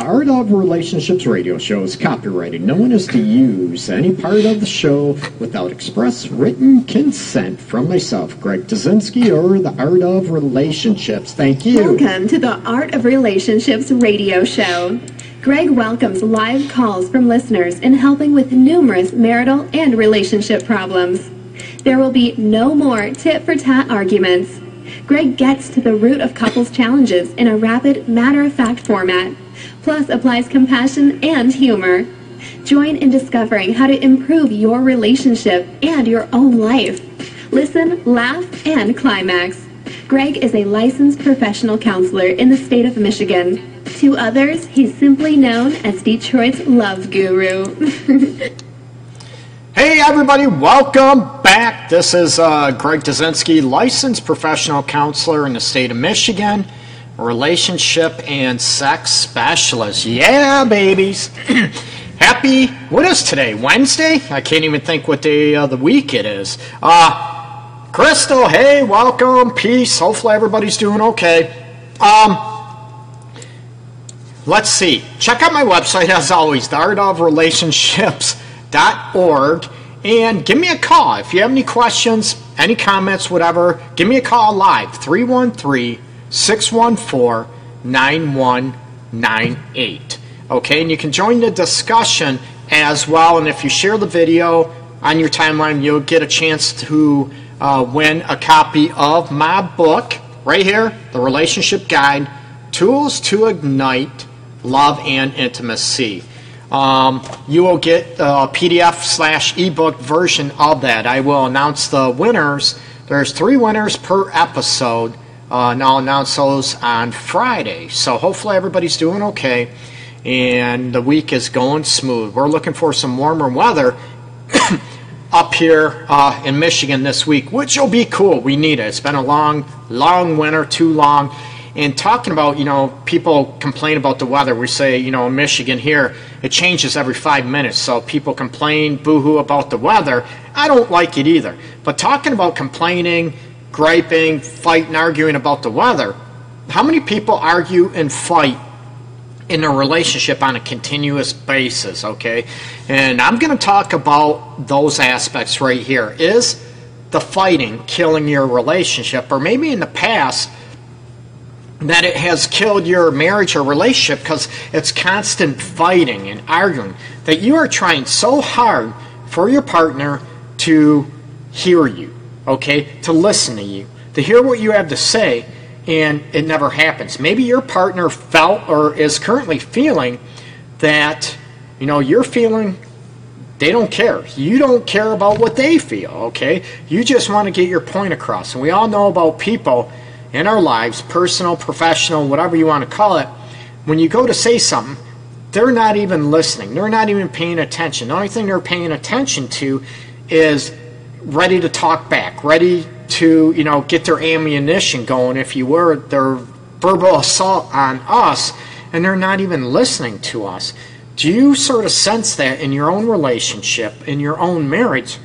Art of Relationships radio show is copyrighted. No one is to use any part of the show without express written consent from myself, Greg Dudzinski, or the Art of Relationships. Thank you. Welcome to the Art of Relationships radio show. Greg welcomes live calls from listeners in helping with numerous marital and relationship problems. There will be no more tit for tat arguments. Greg gets to the root of couples' challenges in a rapid, matter of fact format, plus applies compassion and humor. Join in discovering how to improve your relationship and your own life. Listen, laugh, and climax. Greg is a licensed professional counselor in the state of Michigan. To others, he's simply known as Detroit's love guru. Hey everybody, welcome back. This is uh, Greg Dudzinski, licensed professional counselor in the state of Michigan, relationship and sex specialist. Yeah, babies. Happy, what is today? Wednesday? I can't even think what day of the week it is. Uh, Crystal, hey, welcome, peace. Hopefully everybody's doing okay. Um, let's see. Check out my website as always, the art of relationships org and give me a call if you have any questions, any comments, whatever. Give me a call live 313 614 9198. Okay, and you can join the discussion as well. And if you share the video on your timeline, you'll get a chance to uh, win a copy of my book right here The Relationship Guide Tools to Ignite Love and Intimacy. Um, you will get a PDF slash ebook version of that. I will announce the winners. There's three winners per episode, uh, and I'll announce those on Friday. So hopefully everybody's doing okay, and the week is going smooth. We're looking for some warmer weather up here uh, in Michigan this week, which will be cool. We need it. It's been a long, long winter, too long. And talking about, you know, people complain about the weather. We say, you know, in Michigan here, it changes every five minutes. So people complain, boohoo about the weather. I don't like it either. But talking about complaining, griping, fighting, arguing about the weather, how many people argue and fight in a relationship on a continuous basis, okay? And I'm going to talk about those aspects right here. Is the fighting killing your relationship? Or maybe in the past, that it has killed your marriage or relationship because it's constant fighting and arguing that you are trying so hard for your partner to hear you, okay, to listen to you, to hear what you have to say, and it never happens. Maybe your partner felt or is currently feeling that, you know, you're feeling they don't care. You don't care about what they feel, okay? You just want to get your point across. And we all know about people in our lives, personal, professional, whatever you want to call it, when you go to say something, they're not even listening. They're not even paying attention. The only thing they're paying attention to is ready to talk back, ready to, you know, get their ammunition going, if you were, their verbal assault on us, and they're not even listening to us. Do you sort of sense that in your own relationship, in your own marriage?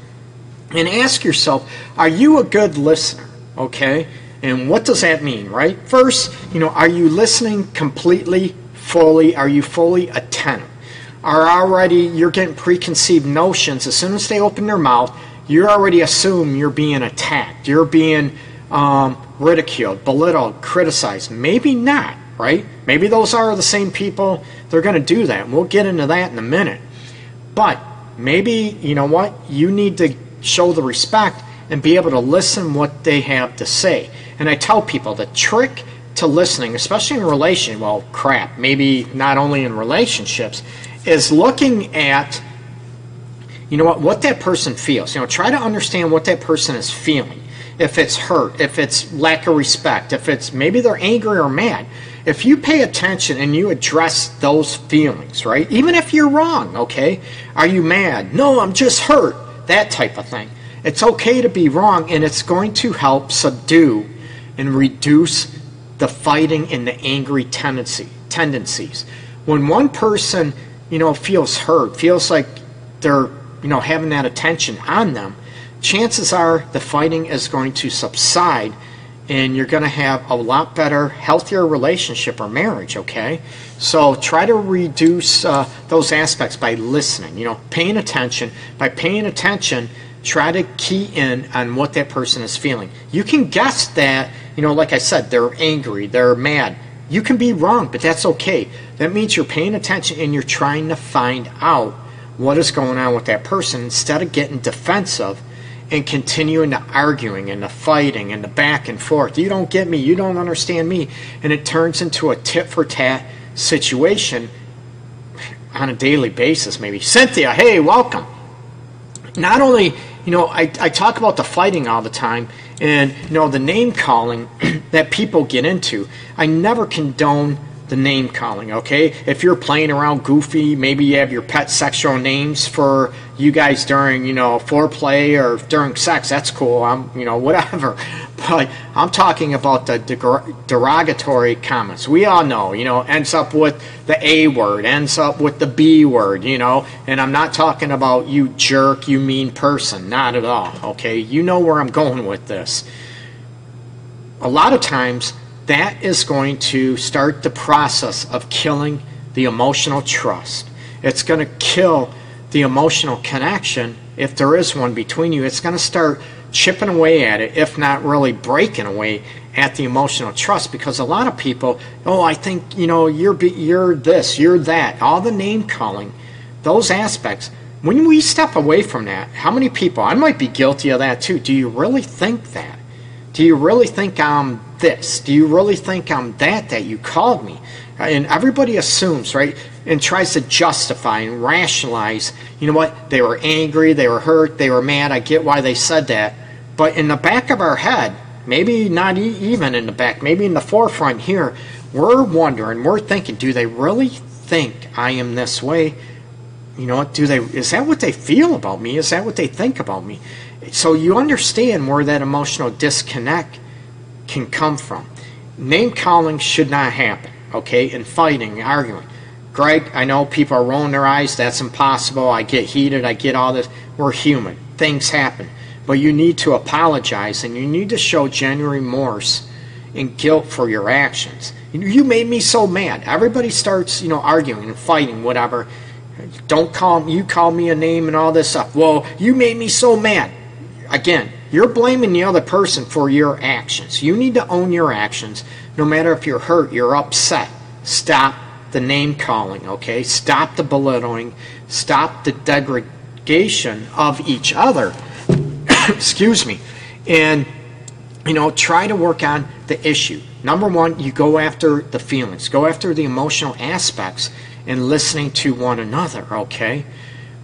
And ask yourself, are you a good listener? Okay? And what does that mean, right? First, you know, are you listening completely, fully? Are you fully attentive? Are already you're getting preconceived notions as soon as they open their mouth, you already assume you're being attacked, you're being um, ridiculed, belittled, criticized. Maybe not, right? Maybe those are the same people. They're going to do that. We'll get into that in a minute. But maybe you know what you need to show the respect and be able to listen what they have to say. And I tell people the trick to listening, especially in relation, well, crap, maybe not only in relationships, is looking at, you know what, what that person feels. You know, try to understand what that person is feeling. If it's hurt, if it's lack of respect, if it's maybe they're angry or mad. If you pay attention and you address those feelings, right? Even if you're wrong, okay? Are you mad? No, I'm just hurt. That type of thing. It's okay to be wrong and it's going to help subdue and reduce the fighting and the angry tendency tendencies. When one person, you know, feels hurt, feels like they're, you know, having that attention on them, chances are the fighting is going to subside and you're going to have a lot better, healthier relationship or marriage, okay? So try to reduce uh, those aspects by listening, you know, paying attention. By paying attention, try to key in on what that person is feeling. You can guess that, you know, like I said, they're angry, they're mad. You can be wrong, but that's okay. That means you're paying attention and you're trying to find out what is going on with that person instead of getting defensive and continuing the arguing and the fighting and the back and forth. You don't get me, you don't understand me. And it turns into a tit for tat situation on a daily basis, maybe. Cynthia, hey, welcome. Not only, you know, I, I talk about the fighting all the time and, you know, the name calling that people get into. I never condone the name calling, okay? If you're playing around goofy, maybe you have your pet sexual names for you guys during, you know, foreplay or during sex, that's cool. I'm, you know, whatever. But I'm talking about the derogatory comments. We all know, you know, ends up with the A word, ends up with the B word, you know, and I'm not talking about you jerk, you mean person. Not at all, okay? You know where I'm going with this. A lot of times, that is going to start the process of killing the emotional trust. It's going to kill the emotional connection, if there is one between you. It's going to start chipping away at it, if not really breaking away at the emotional trust. Because a lot of people, oh, I think you know you're you're this, you're that, all the name calling, those aspects. When we step away from that, how many people? I might be guilty of that too. Do you really think that? Do you really think I'm this? Do you really think I'm that that you called me? And everybody assumes, right? And tries to justify and rationalize, you know what? They were angry, they were hurt, they were mad. I get why they said that. But in the back of our head, maybe not even in the back, maybe in the forefront here, we're wondering, we're thinking, do they really think I am this way? You know what? Do they is that what they feel about me? Is that what they think about me? So you understand where that emotional disconnect can come from. Name calling should not happen, okay? And fighting, arguing. Greg, I know people are rolling their eyes. That's impossible. I get heated. I get all this. We're human. Things happen. But you need to apologize and you need to show genuine remorse and guilt for your actions. You made me so mad. Everybody starts, you know, arguing and fighting, whatever. Don't call you call me a name and all this stuff. Well, you made me so mad. Again, you're blaming the other person for your actions. You need to own your actions. No matter if you're hurt, you're upset. Stop the name calling, okay? Stop the belittling. Stop the degradation of each other. Excuse me. And, you know, try to work on the issue. Number one, you go after the feelings, go after the emotional aspects and listening to one another, okay?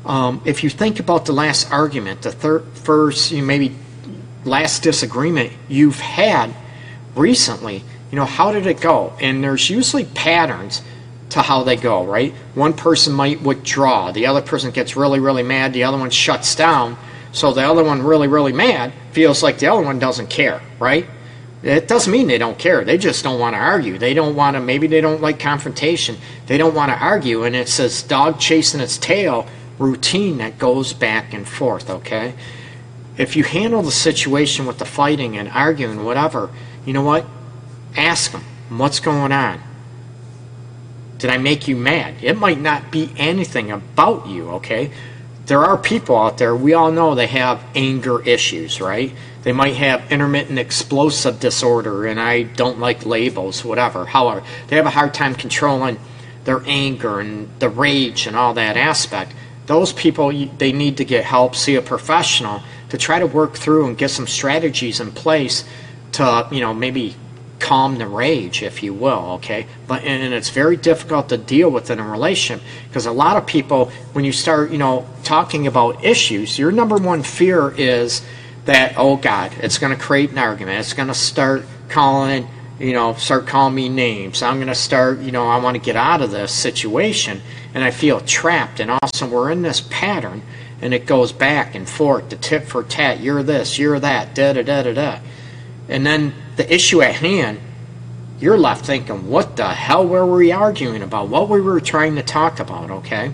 Um, if you think about the last argument, the first, you maybe last disagreement you've had recently, you know, how did it go? And there's usually patterns to how they go, right? One person might withdraw, the other person gets really, really mad, the other one shuts down, so the other one really, really mad feels like the other one doesn't care, right? It doesn't mean they don't care. They just don't want to argue. They don't want to, maybe they don't like confrontation. They don't want to argue. And it's this dog chasing its tail routine that goes back and forth, okay? If you handle the situation with the fighting and arguing, whatever, you know what? Ask them, what's going on? Did I make you mad? It might not be anything about you, okay? There are people out there, we all know they have anger issues, right? They might have intermittent explosive disorder, and I don't like labels, whatever. However, they have a hard time controlling their anger and the rage and all that aspect. Those people, they need to get help, see a professional to try to work through and get some strategies in place to, you know, maybe calm the rage, if you will, okay? But and it's very difficult to deal with in a relationship because a lot of people, when you start, you know, talking about issues, your number one fear is that, oh God, it's going to create an argument. It's going to start calling, you know, start calling me names. I'm going to start, you know, I want to get out of this situation, and I feel trapped. And also, we're in this pattern and it goes back and forth, the tit for tat, you're this, you're that, da da da da da. And then the issue at hand, you're left thinking, what the hell were we arguing about? What we were trying to talk about, okay?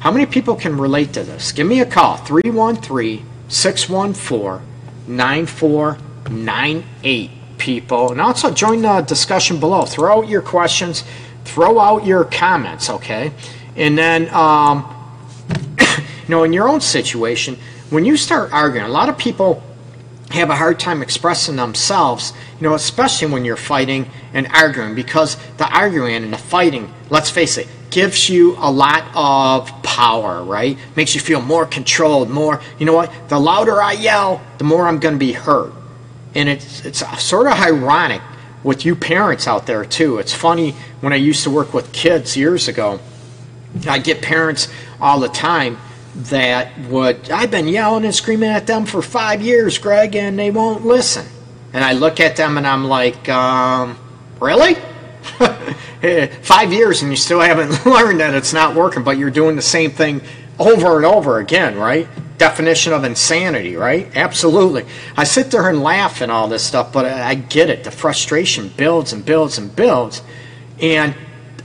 How many people can relate to this? Give me a call, 313 614 9498. people. And also join the discussion below. Throw out your questions, throw out your comments, okay? And then, um, you know, in your own situation, when you start arguing, a lot of people have a hard time expressing themselves, you know, especially when you're fighting and arguing, because the arguing and the fighting, let's face it, gives you a lot of power, right? Makes you feel more controlled, more, you know what? The louder I yell, the more I'm going to be hurt. And it's, it's sort of ironic with you parents out there, too. It's funny when I used to work with kids years ago, I get parents all the time that would I've been yelling and screaming at them for five years, Greg, and they won't listen. And I look at them and I'm like, um, really? five years and you still haven't learned that it's not working, but you're doing the same thing over and over again, right? Definition of insanity, right? Absolutely. I sit there and laugh and all this stuff, but I get it. The frustration builds and builds and builds. And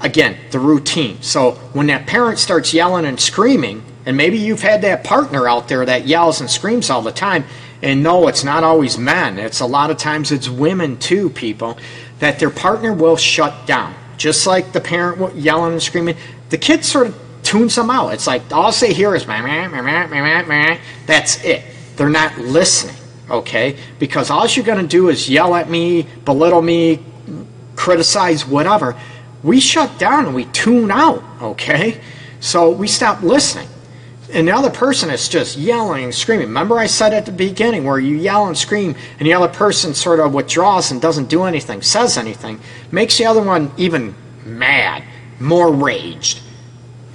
again, the routine. So when that parent starts yelling and screaming, and maybe you've had that partner out there that yells and screams all the time. And no, it's not always men. It's a lot of times it's women too, people, that their partner will shut down. Just like the parent yelling and screaming, the kid sort of tunes them out. It's like all they hear is meh, meh, meh, meh, meh, meh. That's it. They're not listening, okay? Because all you're going to do is yell at me, belittle me, criticize, whatever. We shut down and we tune out, okay? So we stop listening and the other person is just yelling and screaming. Remember, I said at the beginning where you yell and scream, and the other person sort of withdraws and doesn't do anything, says anything, makes the other one even mad, more raged,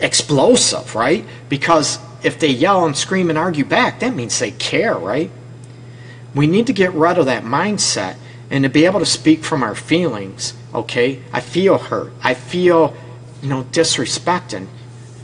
explosive, right? Because if they yell and scream and argue back, that means they care, right? We need to get rid of that mindset and to be able to speak from our feelings, okay? I feel hurt. I feel, you know, disrespected.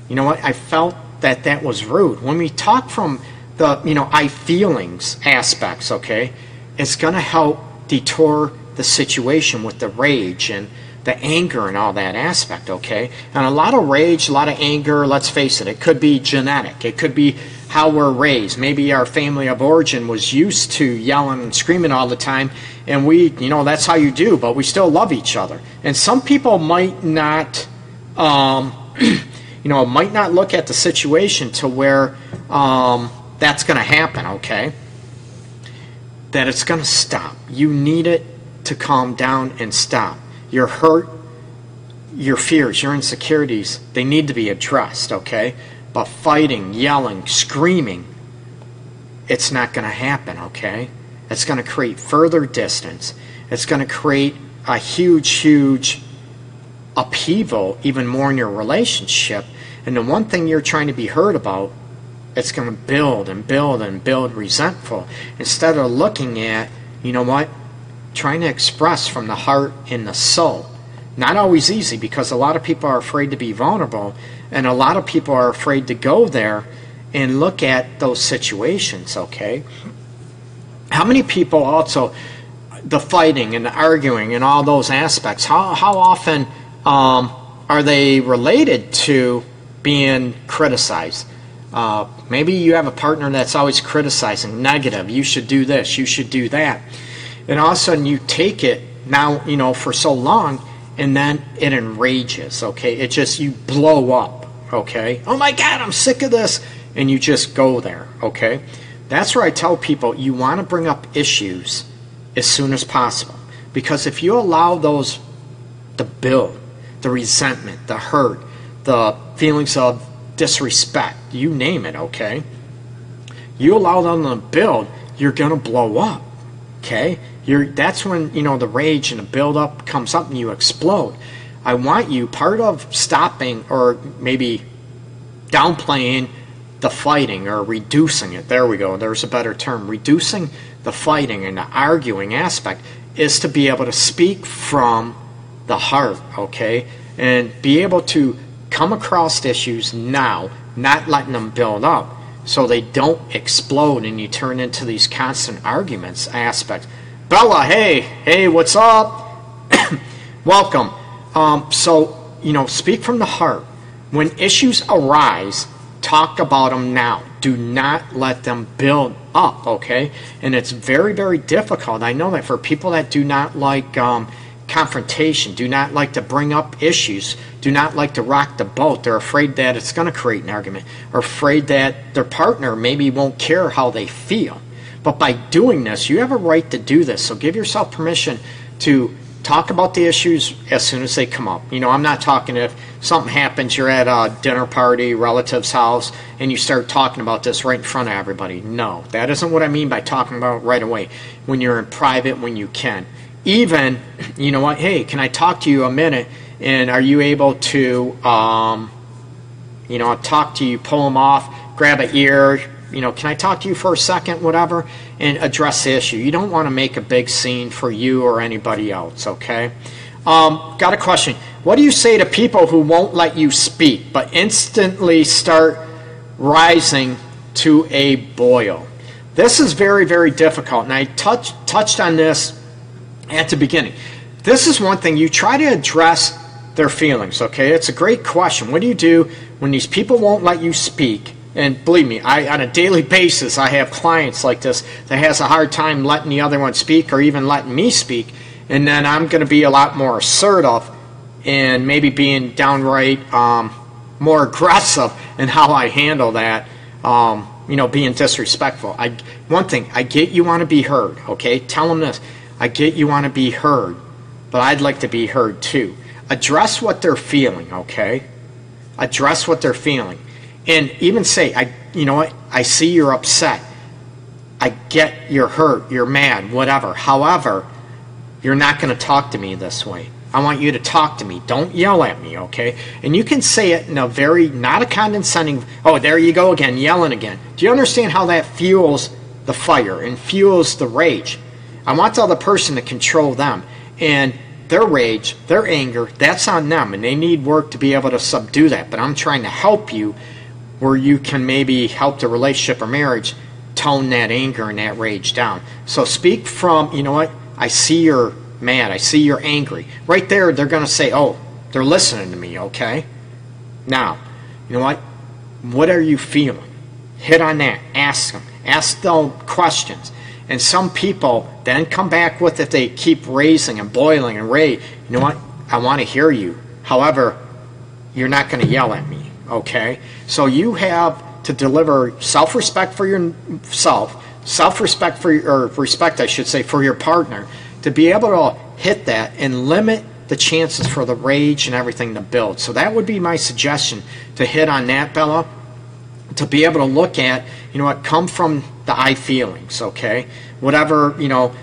You know what? I felt that that was rude. When we talk from the, you know, I feelings aspects, okay, it's going to help detour the situation with the rage and the anger and all that aspect, okay? And a lot of rage, a lot of anger, let's face it, it could be genetic. It could be how we're raised. Maybe our family of origin was used to yelling and screaming all the time, and we, you know, that's how you do, but we still love each other. And some people might not. Um, you know, might not look at the situation to where um, that's going to happen, okay? That it's going to stop. You need it to calm down and stop. Your hurt, your fears, your insecurities, they need to be addressed, okay? But fighting, yelling, screaming, it's not going to happen, okay? It's going to create further distance. It's going to create a huge, huge upheaval even more in your relationship. And the one thing you're trying to be heard about, it's going to build and build and build resentful instead of looking at, you know what, trying to express from the heart and the soul. Not always easy because a lot of people are afraid to be vulnerable and a lot of people are afraid to go there and look at those situations, okay? How many people also, the fighting and the arguing and all those aspects, how, how often um, are they related to being criticized? Uh, maybe you have a partner that's always criticizing, negative. You should do this. You should do that. And all of a sudden, you take it now, you know, for so long, and then it enrages. Okay, it just you blow up. Okay, oh my God, I'm sick of this, and you just go there. Okay, that's where I tell people you want to bring up issues as soon as possible because if you allow those to build, the resentment, the hurt, the feelings of disrespect, you name it, okay? You allow them to build, you're going to blow up, okay? You're, that's when, you know, the rage and the build up comes up and you explode. I want you, part of stopping or maybe downplaying the fighting or reducing it, there we go, there's a better term, reducing the fighting and the arguing aspect is to be able to speak from the heart, okay? And be able to come across issues now, not letting them build up so they don't explode and you turn into these constant arguments aspect. Bella, hey, hey, what's up? Welcome. Um, so, you know, speak from the heart. When issues arise, talk about them now. Do not let them build up, okay? And it's very, very difficult. I know that for people that do not like um, confrontation, do not like to bring up issues, do not like to rock the boat. They're afraid that it's going to create an argument, or afraid that their partner maybe won't care how they feel. But by doing this, you have a right to do this. So give yourself permission to talk about the issues as soon as they come up. You know, I'm not talking if something happens, you're at a dinner party, relative's house, and you start talking about this right in front of everybody. No, that isn't what I mean by talking about right away. When you're in private, when you can. Even, you know what, hey, can I talk to you a minute? And are you able to, um, you know, talk to you, pull them off, grab an ear, you know, can I talk to you for a second, whatever, and address the issue. You don't want to make a big scene for you or anybody else, okay? Um, got a question. What do you say to people who won't let you speak but instantly start rising to a boil? This is very, very difficult, and I touch, touched on this at the beginning. This is one thing you try to address their feelings, okay? It's a great question. What do you do when these people won't let you speak? And believe me, I on a daily basis I have clients like this that has a hard time letting the other one speak or even letting me speak, and then I'm going to be a lot more assertive and maybe being downright um, more aggressive in how I handle that. Um, you know, being disrespectful. I one thing I get you want to be heard. Okay, tell them this. I get you want to be heard, but I'd like to be heard too. Address what they're feeling. Okay, address what they're feeling and even say, I, you know what, I see you're upset. I get you're hurt, you're mad, whatever. However, you're not going to talk to me this way. I want you to talk to me. Don't yell at me, okay? And you can say it in a very, not a condescending, oh, there you go again, yelling again. Do you understand how that fuels the fire and fuels the rage? I want the other person to control them. And their rage, their anger, that's on them. And they need work to be able to subdue that. But I'm trying to help you where you can maybe help the relationship or marriage tone that anger and that rage down. So speak from, you know what, I see you're mad, I see you're angry. Right there, they're going to say, oh, they're listening to me, okay? Now, you know what, what are you feeling? Hit on that, ask them, ask them questions. And some people then come back with if they keep raising and boiling and rage, you know what, I want to hear you. However, you're not going to yell at me okay? So you have to deliver self-respect for yourself, self-respect for or respect, I should say, for your partner, to be able to hit that and limit the chances for the rage and everything to build. So that would be my suggestion to hit on that, Bella, to be able to look at, you know what, come from the I feelings, okay? Whatever, you know,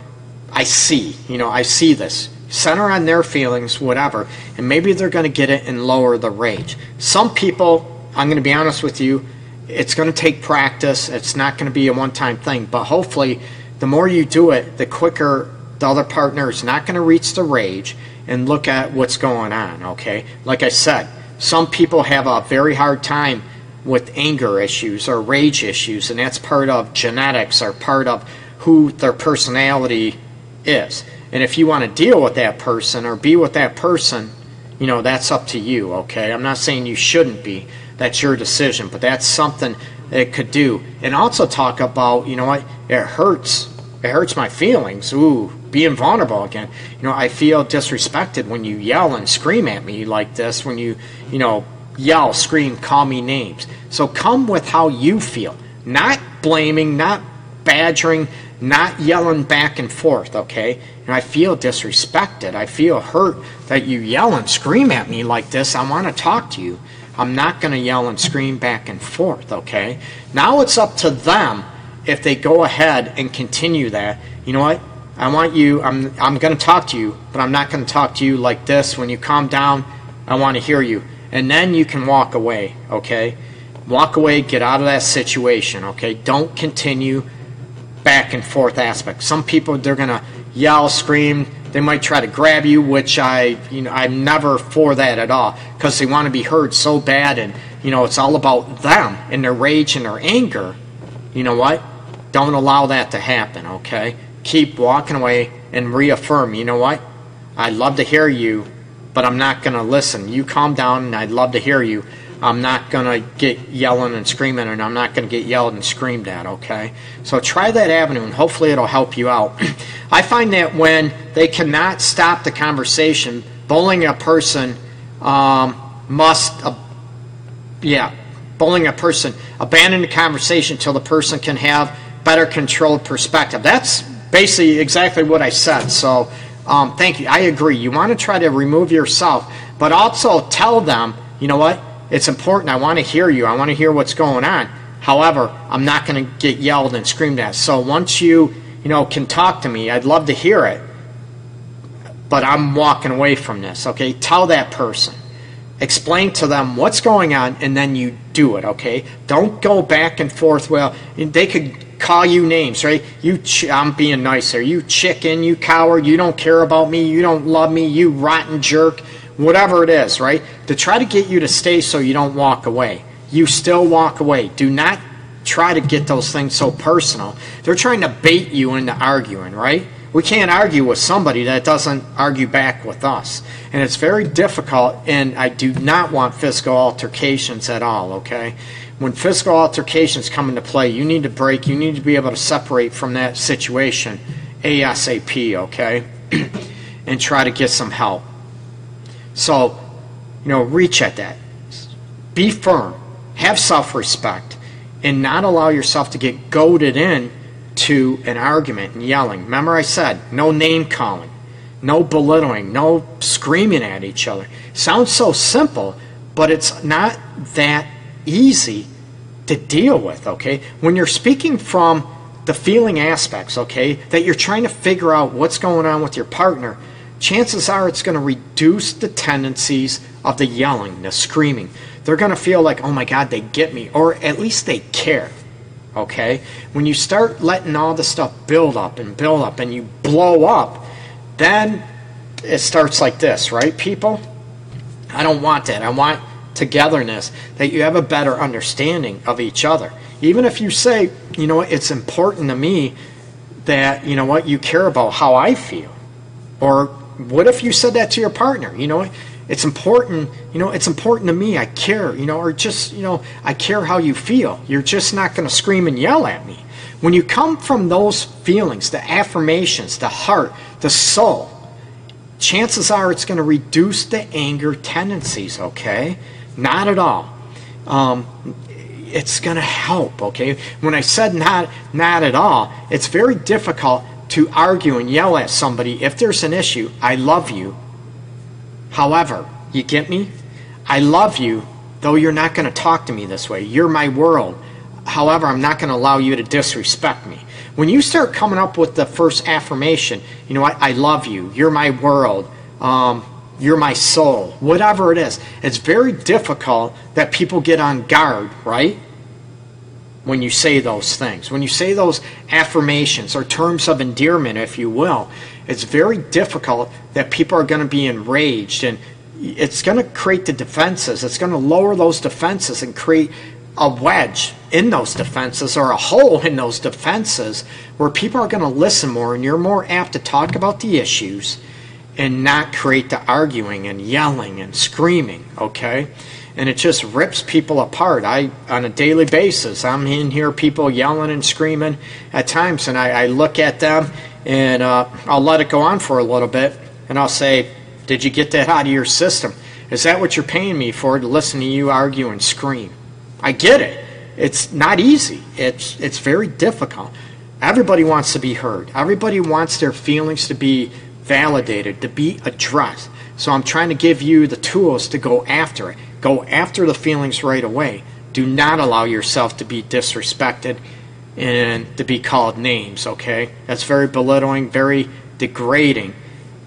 I see, you know, I see this center on their feelings, whatever, and maybe they're going to get it and lower the rage. Some people, I'm going to be honest with you, it's going to take practice. It's not going to be a one time thing, but hopefully, the more you do it, the quicker the other partner is not going to reach the rage and look at what's going on, okay? Like I said, some people have a very hard time with anger issues or rage issues, and that's part of genetics or part of who their personality is. And if you want to deal with that person or be with that person, you know, that's up to you, okay? I'm not saying you shouldn't be. That's your decision, but that's something it could do. And also talk about, you know what, it hurts. It hurts my feelings. Ooh, being vulnerable again. You know, I feel disrespected when you yell and scream at me like this, when you, you know, yell, scream, call me names. So come with how you feel. Not blaming, not badgering, not yelling back and forth, okay? And I feel disrespected. I feel hurt that you yell and scream at me like this. I want to talk to you. I'm not going to yell and scream back and forth, okay? Now it's up to them if they go ahead and continue that. You know what? I want you, I'm, I'm going to talk to you, but I'm not going to talk to you like this. When you calm down, I want to hear you. And then you can walk away, okay? Walk away, get out of that situation, okay? Don't continue back and forth aspect. Some people they're gonna yell, scream. They might try to grab you, which I, you know, I'm never for that at all because they want to be heard so bad, and you know, it's all about them and their rage and their anger. You know what? Don't allow that to happen. Okay, keep walking away and reaffirm. You know what? I'd love to hear you, but I'm not going to listen. You calm down, and I'd love to hear you, I'm not going to get yelling and screaming, and I'm not going to get yelled and screamed at, okay? So try that avenue, and hopefully it'll help you out. I find that when they cannot stop the conversation, bullying a person um, must, uh, yeah, bullying a person, abandon the conversation until the person can have better controlled perspective. That's basically exactly what I said. So um, thank you. I agree. You want to try to remove yourself, but also tell them, you know what? It's important. I want to hear you. I want to hear what's going on. However, I'm not going to get yelled and screamed at. So once you, you know, can talk to me, I'd love to hear it. But I'm walking away from this. Okay, tell that person explain to them what's going on and then you do it okay don't go back and forth well they could call you names right? You i'm being nice here. You chicken you coward you don't care about me you don't love me you rotten jerk whatever it is right? To try to get you to stay so you don't walk away. You still walk away. Do not try to get those things so personal. They're trying to bait you into arguing right? We can't argue with somebody that doesn't argue back with us. And it's very difficult, and I do not want physical altercations at all, okay? When physical altercations come into play, you need to break, you need to be able to separate from that situation ASAP, okay? and try to get some help. So, you know, reach at that. Be firm, have self respect, and not allow yourself to get goaded in to an argument and yelling. Remember, I said no name calling, no belittling, no screaming at each other. Sounds so simple, but it's not that easy to deal with, okay? When you're speaking from the feeling aspects, okay, that you're trying to figure out what's going on with your partner, chances are it's going to reduce the tendencies of the yelling, the screaming. They're going to feel like, oh my God, they get me, or at least they care okay? When you start letting all the stuff build up and build up and you blow up, then it starts like this, right, people? I don't want that. I want togetherness, that you have a better understanding of each other. Even if you say, you know what, it's important to me that, you know what, you care about how I feel. Or what if you said that to your partner? You know, it's important, you know, it's important to me. I care, you know, or just, you know, I care how you feel. You're just not going to scream and yell at me. When you come from those feelings, the affirmations, the heart, the soul, chances are it's going to reduce the anger tendencies, okay? Not at all. Um, it's going to help, okay? When I said not, not at all, it's very difficult to argue and yell at somebody if there's an issue. I love you However, you get me? I love you, though you're not going to talk to me this way. You're my world. However, I'm not going to allow you to disrespect me. When you start coming up with the first affirmation, you know what? I love you. You're my world. Um, you're my soul. Whatever it is, it's very difficult that people get on guard, right? When you say those things, when you say those affirmations or terms of endearment, if you will, it's very difficult that people are going to be enraged and it's going to create the defenses. It's going to lower those defenses and create a wedge in those defenses or a hole in those defenses where people are going to listen more and you're more apt to talk about the issues and not create the arguing and yelling and screaming, okay? And it just rips people apart. I, on a daily basis, I'm in here, people yelling and screaming at times, and I, I look at them and uh, I'll let it go on for a little bit, and I'll say, "Did you get that out of your system? Is that what you're paying me for to listen to you argue and scream?" I get it. It's not easy. It's it's very difficult. Everybody wants to be heard. Everybody wants their feelings to be validated, to be addressed. So I'm trying to give you the tools to go after it. Go after the feelings right away. Do not allow yourself to be disrespected and to be called names, okay? That's very belittling, very degrading.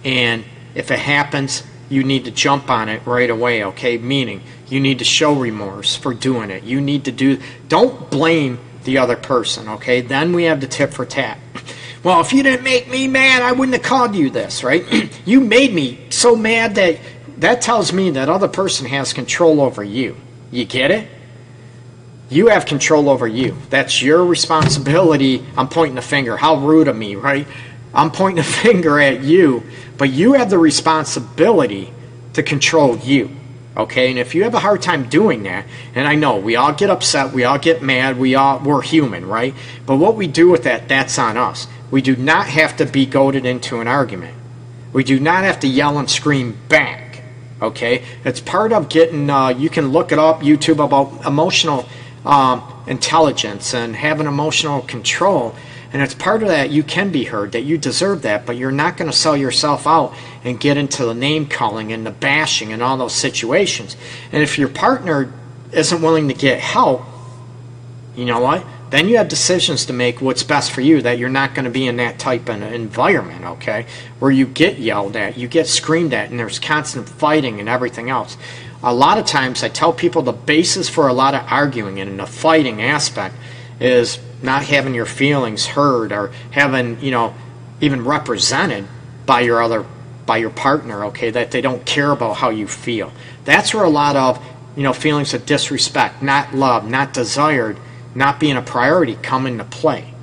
And if it happens, you need to jump on it right away, okay? Meaning, you need to show remorse for doing it. You need to do, don't blame the other person, okay? Then we have the tip for tat. Well, if you didn't make me mad, I wouldn't have called you this, right? you made me so mad that that tells me that other person has control over you. You get it? You have control over you. That's your responsibility. I'm pointing the finger. How rude of me, right? I'm pointing a finger at you, but you have the responsibility to control you. Okay, and if you have a hard time doing that, and I know we all get upset, we all get mad, we all we're human, right? But what we do with that, that's on us. We do not have to be goaded into an argument. We do not have to yell and scream back. Okay, it's part of getting. Uh, you can look it up YouTube about emotional um, intelligence and having emotional control. And it's part of that you can be heard, that you deserve that, but you're not going to sell yourself out and get into the name calling and the bashing and all those situations. And if your partner isn't willing to get help, you know what? Then you have decisions to make what's best for you that you're not going to be in that type of environment, okay? Where you get yelled at, you get screamed at, and there's constant fighting and everything else. A lot of times I tell people the basis for a lot of arguing and the fighting aspect is not having your feelings heard or having, you know, even represented by your other by your partner, okay, that they don't care about how you feel. That's where a lot of, you know, feelings of disrespect, not love, not desired, not being a priority come into play.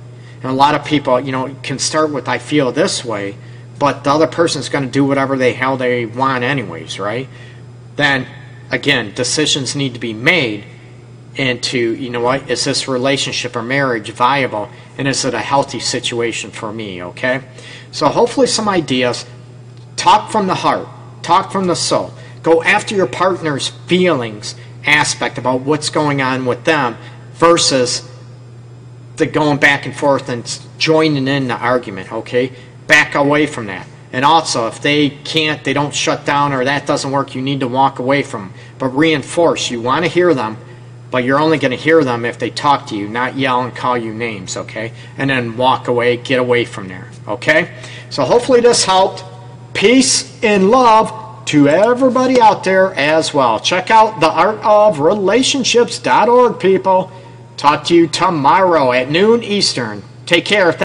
And a lot of people, you know, can start with I feel this way, but the other person's going to do whatever the hell they want anyways, right? Then again, decisions need to be made into, you know what, is this relationship or marriage viable and is it a healthy situation for me, okay? So hopefully some ideas. Talk from the heart, talk from the soul. Go after your partner's feelings aspect about what's going on with them versus the going back and forth and joining in the argument, okay? Back away from that. And also, if they can't, they don't shut down or that doesn't work, you need to walk away from them. But reinforce. You want to hear them, but you're only going to hear them if they talk to you, not yell and call you names, okay? And then walk away, get away from there, okay? So hopefully this helped. Peace and love to everybody out there as well. Check out theartofrelationships.org, people. Talk to you tomorrow at noon Eastern. Take care.